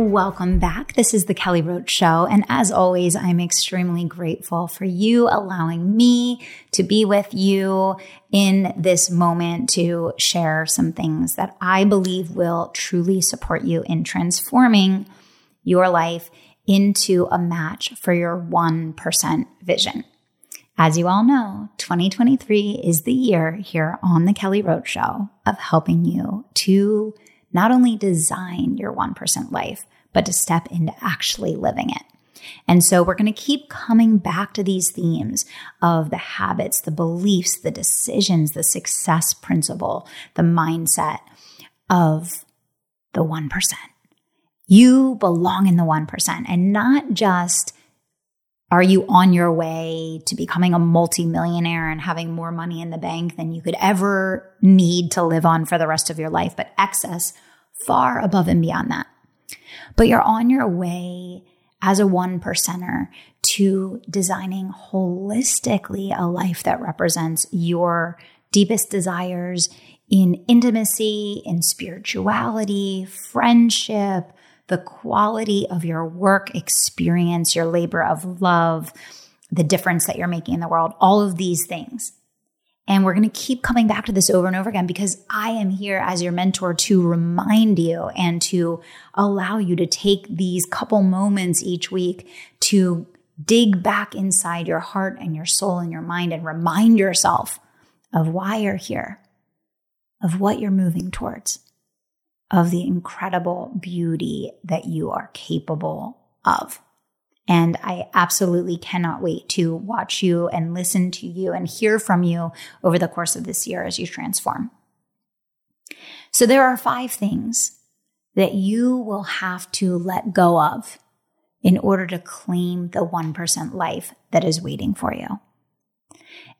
Welcome back. This is the Kelly Roach Show. And as always, I'm extremely grateful for you allowing me to be with you in this moment to share some things that I believe will truly support you in transforming your life into a match for your 1% vision. As you all know, 2023 is the year here on the Kelly Roach Show of helping you to not only design your 1% life, but to step into actually living it. And so we're going to keep coming back to these themes of the habits, the beliefs, the decisions, the success principle, the mindset of the 1%. You belong in the 1% and not just are you on your way to becoming a multimillionaire and having more money in the bank than you could ever need to live on for the rest of your life, but excess far above and beyond that but you're on your way as a one percenter to designing holistically a life that represents your deepest desires in intimacy, in spirituality, friendship, the quality of your work experience, your labor of love, the difference that you're making in the world, all of these things. And we're going to keep coming back to this over and over again because I am here as your mentor to remind you and to allow you to take these couple moments each week to dig back inside your heart and your soul and your mind and remind yourself of why you're here, of what you're moving towards, of the incredible beauty that you are capable of. And I absolutely cannot wait to watch you and listen to you and hear from you over the course of this year as you transform. So there are five things that you will have to let go of in order to claim the 1% life that is waiting for you.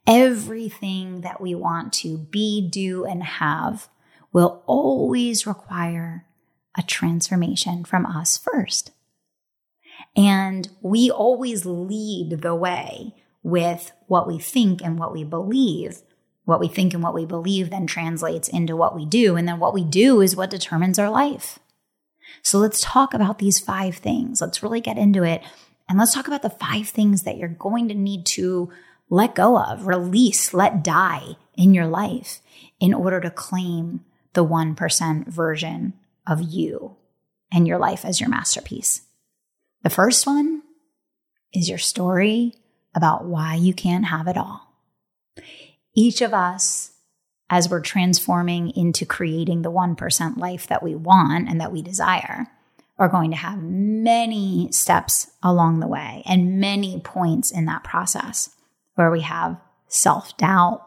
Everything that we want to be, do, and have will always require a transformation from us first. And we always lead the way with what we think and what we believe. What we think and what we believe then translates into what we do. And then what we do is what determines our life. So let's talk about these five things. Let's really get into it. And let's talk about the five things that you're going to need to let go of, release, let die in your life in order to claim the 1% version of you and your life as your masterpiece. The first one is your story about why you can't have it all. Each of us, as we're transforming into creating the 1% life that we want and that we desire, are going to have many steps along the way and many points in that process where we have self doubt,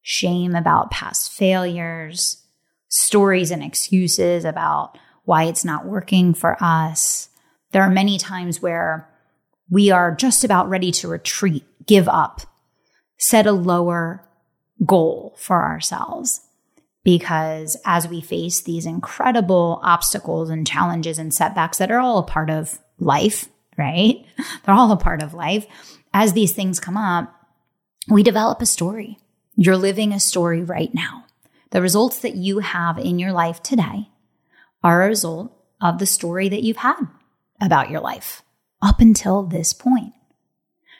shame about past failures, stories and excuses about why it's not working for us, there are many times where we are just about ready to retreat, give up, set a lower goal for ourselves. Because as we face these incredible obstacles and challenges and setbacks that are all a part of life, right? They're all a part of life. As these things come up, we develop a story. You're living a story right now. The results that you have in your life today are a result of the story that you've had about your life up until this point.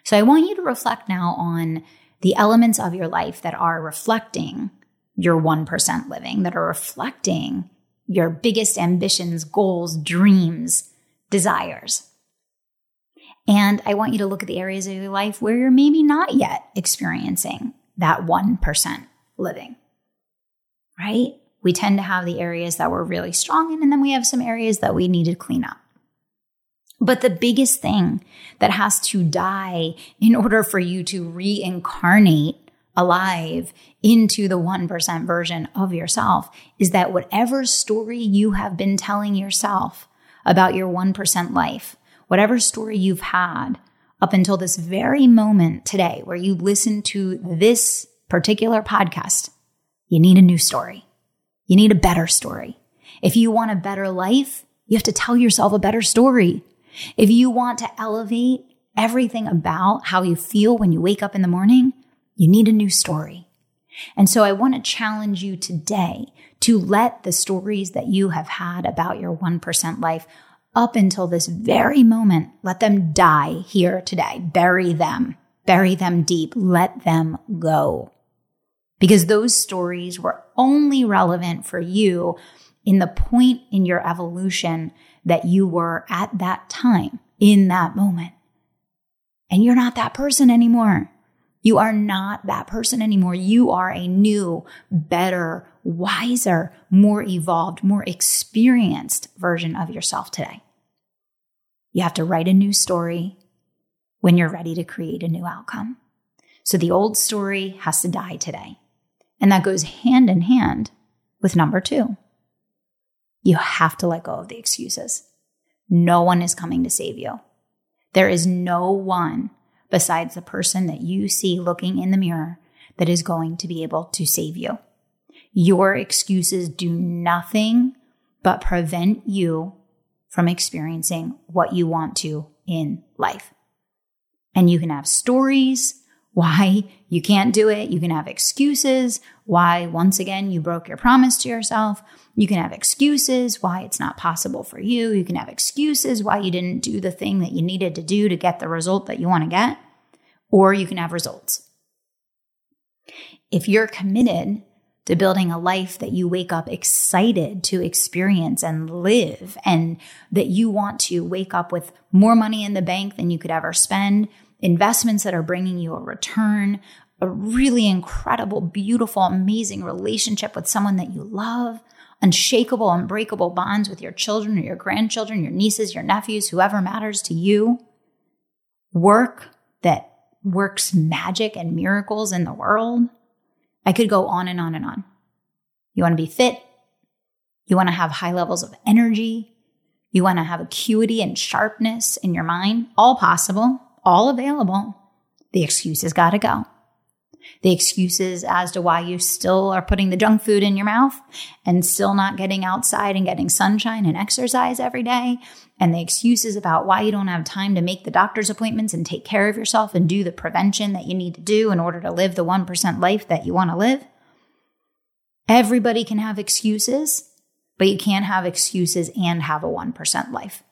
So I want you to reflect now on the elements of your life that are reflecting your 1% living, that are reflecting your biggest ambitions, goals, dreams, desires. And I want you to look at the areas of your life where you're maybe not yet experiencing that 1% living, right? We tend to have the areas that we're really strong in, and then we have some areas that we need to clean up. But the biggest thing that has to die in order for you to reincarnate alive into the 1% version of yourself is that whatever story you have been telling yourself about your 1% life, whatever story you've had up until this very moment today where you listen to this particular podcast, you need a new story. You need a better story. If you want a better life, you have to tell yourself a better story. If you want to elevate everything about how you feel when you wake up in the morning, you need a new story. And so I want to challenge you today to let the stories that you have had about your 1% life up until this very moment, let them die here today. Bury them, bury them deep, let them go. Because those stories were only relevant for you in the point in your evolution that you were at that time, in that moment. And you're not that person anymore. You are not that person anymore. You are a new, better, wiser, more evolved, more experienced version of yourself today. You have to write a new story when you're ready to create a new outcome. So the old story has to die today. And that goes hand in hand with number two. You have to let go of the excuses. No one is coming to save you. There is no one besides the person that you see looking in the mirror that is going to be able to save you. Your excuses do nothing but prevent you from experiencing what you want to in life. And you can have stories why you can't do it. You can have excuses why, once again, you broke your promise to yourself. You can have excuses why it's not possible for you. You can have excuses why you didn't do the thing that you needed to do to get the result that you want to get. Or you can have results. If you're committed to building a life that you wake up excited to experience and live, and that you want to wake up with more money in the bank than you could ever spend, investments that are bringing you a return, a really incredible, beautiful, amazing relationship with someone that you love, unshakable, unbreakable bonds with your children or your grandchildren, your nieces, your nephews, whoever matters to you, work that works magic and miracles in the world. I could go on and on and on. You want to be fit. You want to have high levels of energy. You want to have acuity and sharpness in your mind. All possible all available. The excuses got to go. The excuses as to why you still are putting the junk food in your mouth and still not getting outside and getting sunshine and exercise every day. And the excuses about why you don't have time to make the doctor's appointments and take care of yourself and do the prevention that you need to do in order to live the 1% life that you want to live. Everybody can have excuses, but you can't have excuses and have a 1% life.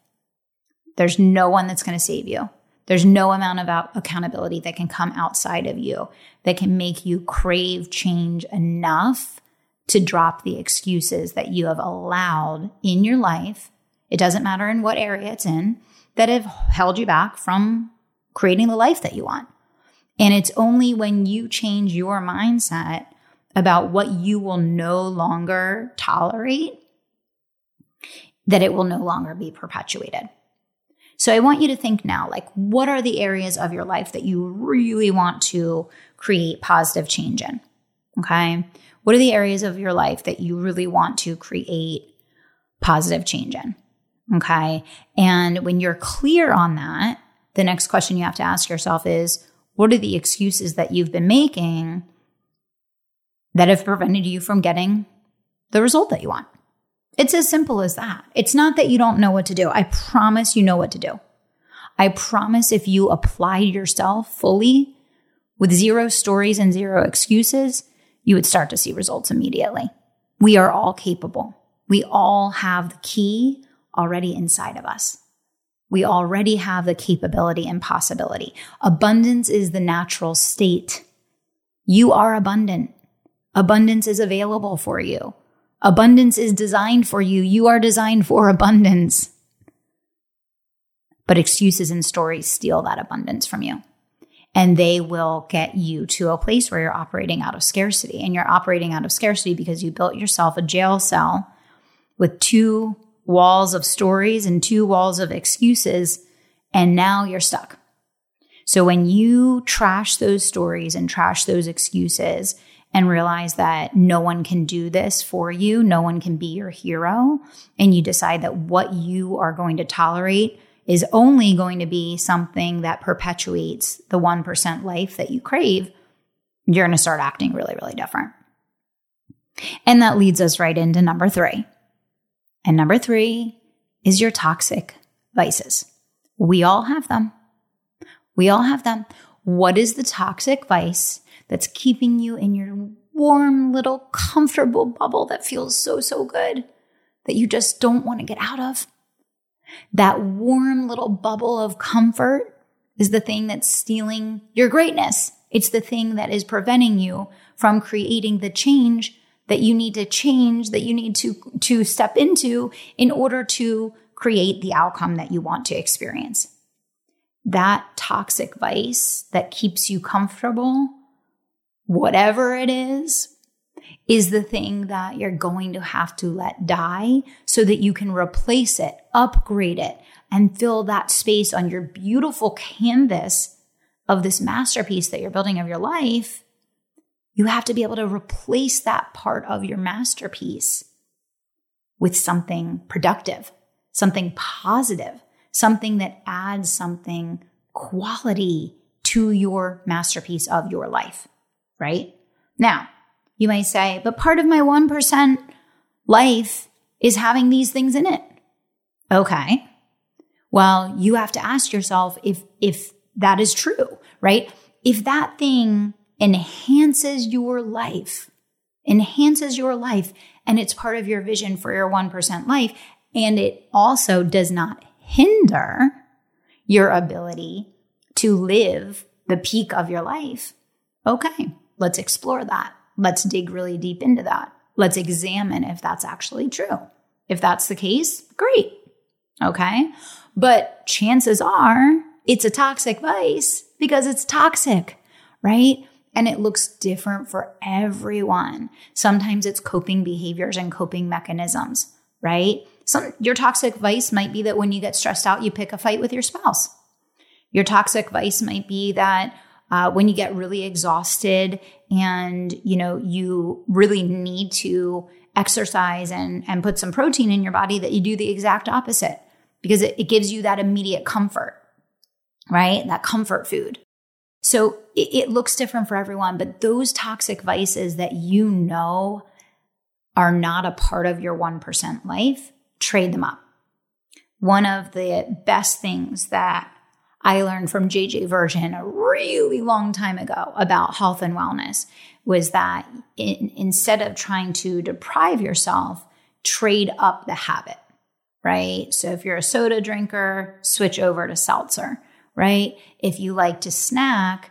There's no one that's going to save you. There's no amount of accountability that can come outside of you that can make you crave change enough to drop the excuses that you have allowed in your life. It doesn't matter in what area it's in that have held you back from creating the life that you want. And it's only when you change your mindset about what you will no longer tolerate that it will no longer be perpetuated. So I want you to think now like, what are the areas of your life that you really want to create positive change in? Okay. What are the areas of your life that you really want to create positive change in? Okay. And when you're clear on that, the next question you have to ask yourself is what are the excuses that you've been making that have prevented you from getting the result that you want? It's as simple as that. It's not that you don't know what to do. I promise you know what to do. I promise if you apply yourself fully with zero stories and zero excuses, you would start to see results immediately. We are all capable. We all have the key already inside of us. We already have the capability and possibility. Abundance is the natural state. You are abundant. Abundance is available for you. Abundance is designed for you. You are designed for abundance. But excuses and stories steal that abundance from you. And they will get you to a place where you're operating out of scarcity. And you're operating out of scarcity because you built yourself a jail cell with two walls of stories and two walls of excuses. And now you're stuck. So when you trash those stories and trash those excuses and realize that no one can do this for you, no one can be your hero, and you decide that what you are going to tolerate is only going to be something that perpetuates the 1% life that you crave, you're going to start acting really, really different. And that leads us right into number three. And number three is your toxic vices. We all have them. We all have them. What is the toxic vice that's keeping you in your warm, little, comfortable bubble that feels so, so good that you just don't want to get out of? That warm little bubble of comfort is the thing that's stealing your greatness. It's the thing that is preventing you from creating the change that you need to change, that you need to, to step into in order to create the outcome that you want to experience. That toxic vice that keeps you comfortable, whatever it is, is the thing that you're going to have to let die so that you can replace it, upgrade it, and fill that space on your beautiful canvas of this masterpiece that you're building of your life. You have to be able to replace that part of your masterpiece with something productive, something positive, something that adds something quality to your masterpiece of your life, right? Now, you may say, but part of my 1% life is having these things in it. Okay. Well, you have to ask yourself if, if that is true, right? If that thing enhances your life, enhances your life, and it's part of your vision for your 1% life. And it also does not hinder your ability to live the peak of your life. Okay, let's explore that. Let's dig really deep into that. Let's examine if that's actually true. If that's the case, great. Okay. But chances are it's a toxic vice because it's toxic, right? and it looks different for everyone. Sometimes it's coping behaviors and coping mechanisms, right? Some your toxic vice might be that when you get stressed out, you pick a fight with your spouse. Your toxic vice might be that uh, when you get really exhausted and you know you really need to exercise and and put some protein in your body, that you do the exact opposite because it, it gives you that immediate comfort, right? That comfort food. So it, it looks different for everyone, but those toxic vices that you know are not a part of your 1% life, trade them up. One of the best things that I learned from JJ Virgin a really long time ago about health and wellness was that in, instead of trying to deprive yourself, trade up the habit, right? So if you're a soda drinker, switch over to seltzer right? If you like to snack,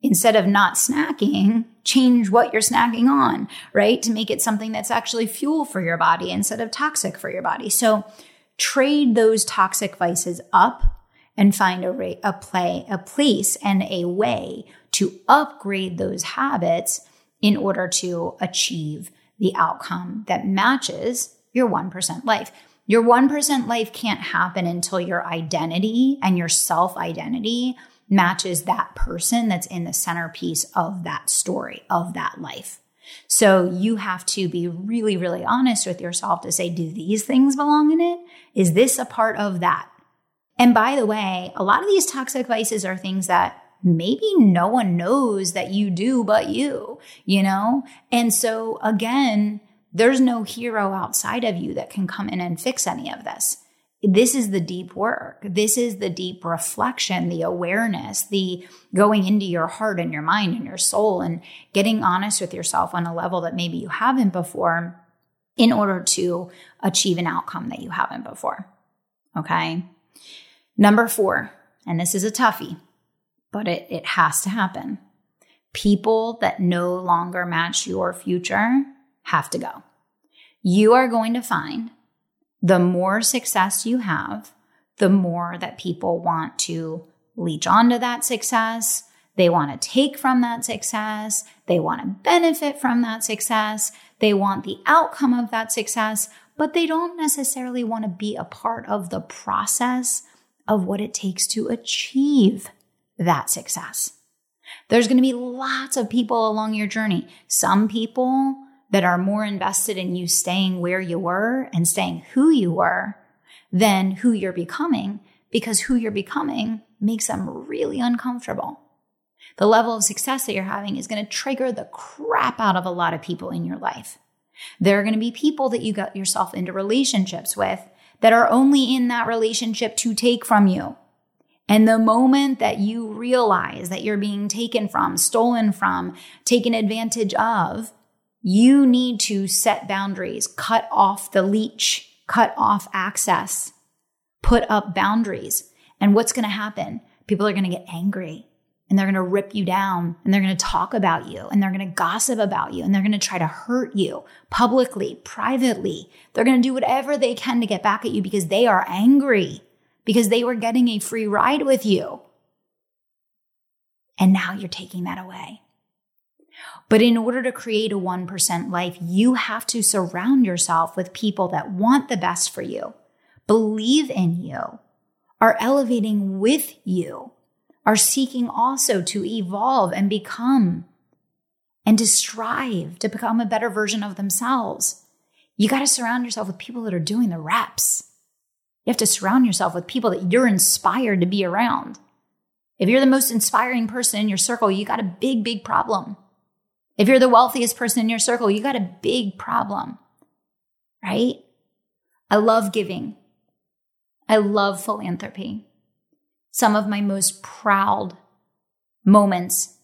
instead of not snacking, change what you're snacking on, right? To make it something that's actually fuel for your body instead of toxic for your body. So trade those toxic vices up and find a, a play, a place and a way to upgrade those habits in order to achieve the outcome that matches your 1% life. Your 1% life can't happen until your identity and your self identity matches that person that's in the centerpiece of that story, of that life. So you have to be really, really honest with yourself to say, do these things belong in it? Is this a part of that? And by the way, a lot of these toxic vices are things that maybe no one knows that you do but you, you know? And so again, there's no hero outside of you that can come in and fix any of this. This is the deep work. This is the deep reflection, the awareness, the going into your heart and your mind and your soul and getting honest with yourself on a level that maybe you haven't before in order to achieve an outcome that you haven't before. Okay. Number four, and this is a toughie, but it, it has to happen. People that no longer match your future have to go. You are going to find the more success you have, the more that people want to leech onto that success. They want to take from that success. They want to benefit from that success. They want the outcome of that success, but they don't necessarily want to be a part of the process of what it takes to achieve that success. There's going to be lots of people along your journey. Some people that are more invested in you staying where you were and staying who you were than who you're becoming because who you're becoming makes them really uncomfortable. The level of success that you're having is going to trigger the crap out of a lot of people in your life. There are going to be people that you got yourself into relationships with that are only in that relationship to take from you. And the moment that you realize that you're being taken from, stolen from, taken advantage of, you need to set boundaries, cut off the leech, cut off access, put up boundaries. And what's going to happen? People are going to get angry and they're going to rip you down and they're going to talk about you and they're going to gossip about you and they're going to try to hurt you publicly, privately. They're going to do whatever they can to get back at you because they are angry because they were getting a free ride with you. And now you're taking that away. But in order to create a 1% life, you have to surround yourself with people that want the best for you, believe in you, are elevating with you, are seeking also to evolve and become and to strive to become a better version of themselves. You got to surround yourself with people that are doing the reps. You have to surround yourself with people that you're inspired to be around. If you're the most inspiring person in your circle, you got a big, big problem. If you're the wealthiest person in your circle, you got a big problem, right? I love giving. I love philanthropy. Some of my most proud moments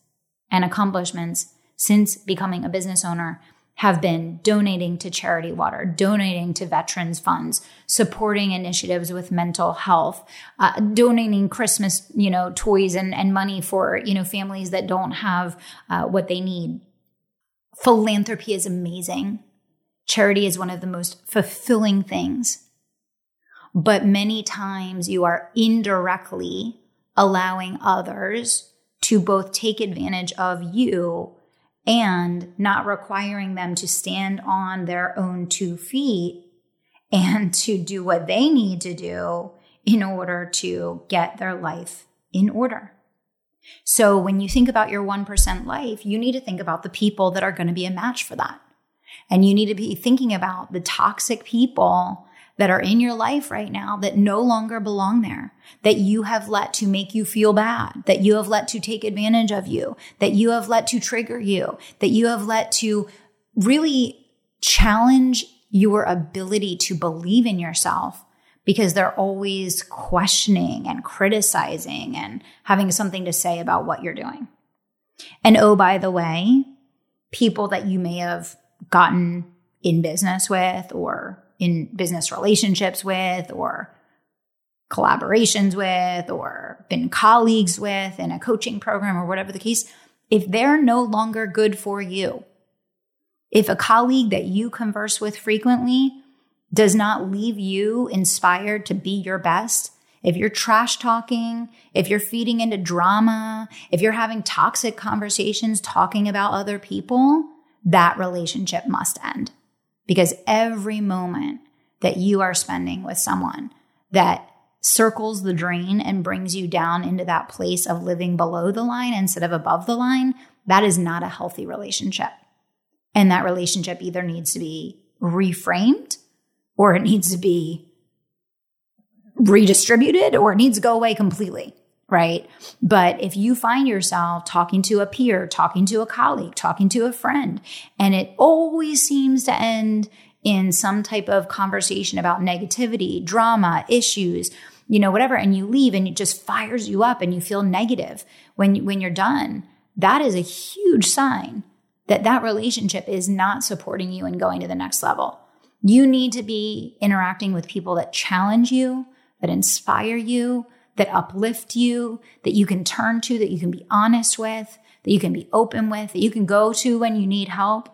and accomplishments since becoming a business owner have been donating to charity water, donating to veterans funds, supporting initiatives with mental health, uh, donating Christmas, you know, toys and, and money for, you know, families that don't have uh, what they need. Philanthropy is amazing. Charity is one of the most fulfilling things. But many times you are indirectly allowing others to both take advantage of you and not requiring them to stand on their own two feet and to do what they need to do in order to get their life in order. So when you think about your 1% life, you need to think about the people that are going to be a match for that. And you need to be thinking about the toxic people that are in your life right now that no longer belong there, that you have let to make you feel bad, that you have let to take advantage of you, that you have let to trigger you, that you have let to really challenge your ability to believe in yourself because they're always questioning and criticizing and having something to say about what you're doing. And oh, by the way, people that you may have gotten in business with or in business relationships with or collaborations with or been colleagues with in a coaching program or whatever the case, if they're no longer good for you, if a colleague that you converse with frequently does not leave you inspired to be your best, if you're trash talking, if you're feeding into drama, if you're having toxic conversations talking about other people, that relationship must end because every moment that you are spending with someone that circles the drain and brings you down into that place of living below the line instead of above the line, that is not a healthy relationship. And that relationship either needs to be reframed or it needs to be redistributed or it needs to go away completely right? But if you find yourself talking to a peer, talking to a colleague, talking to a friend, and it always seems to end in some type of conversation about negativity, drama, issues, you know, whatever, and you leave and it just fires you up and you feel negative when, when you're done, that is a huge sign that that relationship is not supporting you and going to the next level. You need to be interacting with people that challenge you, that inspire you, that uplift you, that you can turn to, that you can be honest with, that you can be open with, that you can go to when you need help,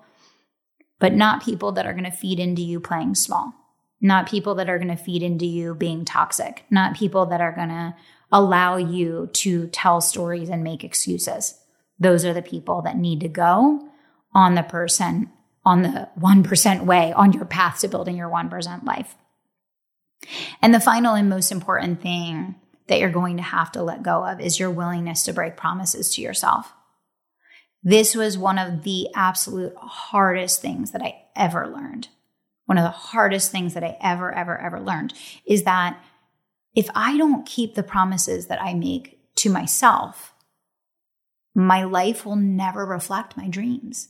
but not people that are going to feed into you playing small, not people that are going to feed into you being toxic, not people that are going to allow you to tell stories and make excuses. Those are the people that need to go on the person, on the 1% way, on your path to building your 1% life. And the final and most important thing that you're going to have to let go of is your willingness to break promises to yourself. This was one of the absolute hardest things that I ever learned. One of the hardest things that I ever, ever, ever learned is that if I don't keep the promises that I make to myself, my life will never reflect my dreams.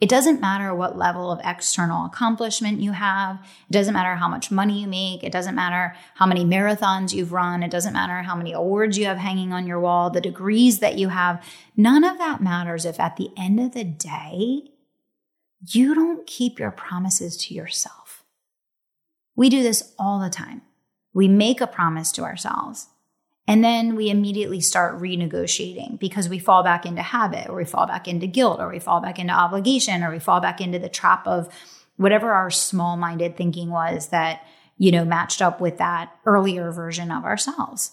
It doesn't matter what level of external accomplishment you have. It doesn't matter how much money you make. It doesn't matter how many marathons you've run. It doesn't matter how many awards you have hanging on your wall, the degrees that you have. None of that matters if at the end of the day, you don't keep your promises to yourself. We do this all the time. We make a promise to ourselves and then we immediately start renegotiating because we fall back into habit or we fall back into guilt or we fall back into obligation or we fall back into the trap of whatever our small minded thinking was that, you know, matched up with that earlier version of ourselves.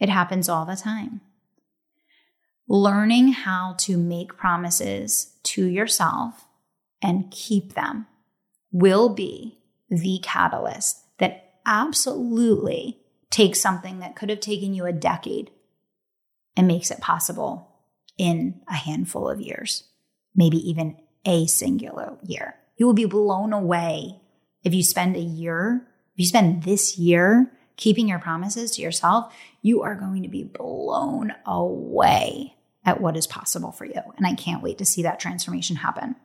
It happens all the time. Learning how to make promises to yourself and keep them will be the catalyst that absolutely takes something that could have taken you a decade and makes it possible in a handful of years, maybe even a singular year. You will be blown away if you spend a year, if you spend this year keeping your promises to yourself, you are going to be blown away at what is possible for you. And I can't wait to see that transformation happen.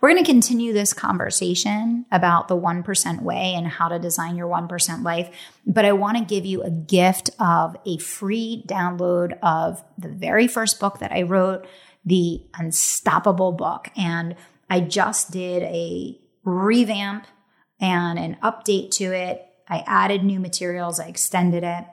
We're going to continue this conversation about the 1% way and how to design your 1% life. But I want to give you a gift of a free download of the very first book that I wrote, The Unstoppable Book. And I just did a revamp and an update to it. I added new materials, I extended it.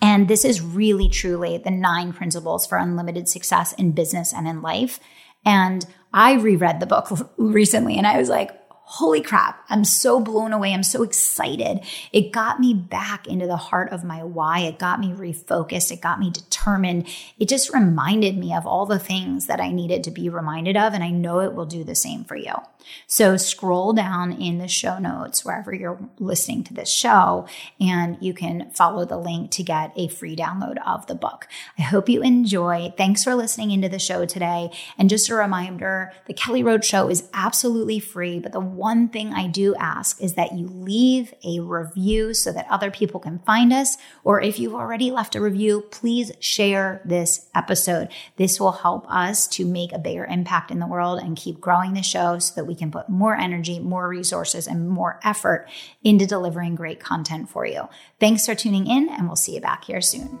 And this is really truly the nine principles for unlimited success in business and in life. And I reread the book recently and I was like, holy crap, I'm so blown away. I'm so excited. It got me back into the heart of my why. It got me refocused. It got me determined. It just reminded me of all the things that I needed to be reminded of. And I know it will do the same for you. So scroll down in the show notes wherever you're listening to this show, and you can follow the link to get a free download of the book. I hope you enjoy. Thanks for listening into the show today. And just a reminder the Kelly Roach Show is absolutely free, but the one thing I do ask is that you leave a review so that other people can find us. Or if you've already left a review, please share this episode. This will help us to make a bigger impact in the world and keep growing the show so that we can put more energy, more resources, and more effort into delivering great content for you. Thanks for tuning in, and we'll see you back here soon.